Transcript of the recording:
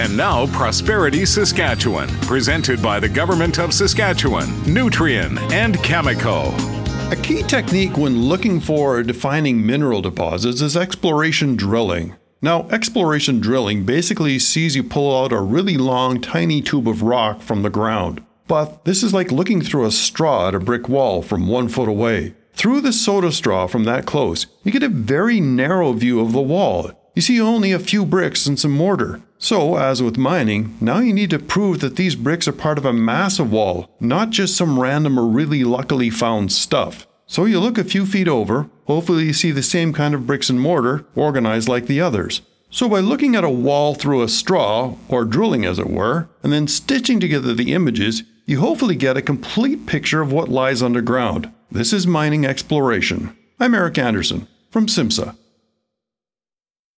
And now, Prosperity Saskatchewan, presented by the Government of Saskatchewan, Nutrien, and Cameco. A key technique when looking for defining mineral deposits is exploration drilling. Now, exploration drilling basically sees you pull out a really long, tiny tube of rock from the ground. But this is like looking through a straw at a brick wall from one foot away. Through the soda straw from that close, you get a very narrow view of the wall. You see only a few bricks and some mortar. So, as with mining, now you need to prove that these bricks are part of a massive wall, not just some random or really luckily found stuff. So you look a few feet over, hopefully you see the same kind of bricks and mortar, organized like the others. So by looking at a wall through a straw, or drilling as it were, and then stitching together the images, you hopefully get a complete picture of what lies underground. This is mining exploration. I'm Eric Anderson from CIMSA.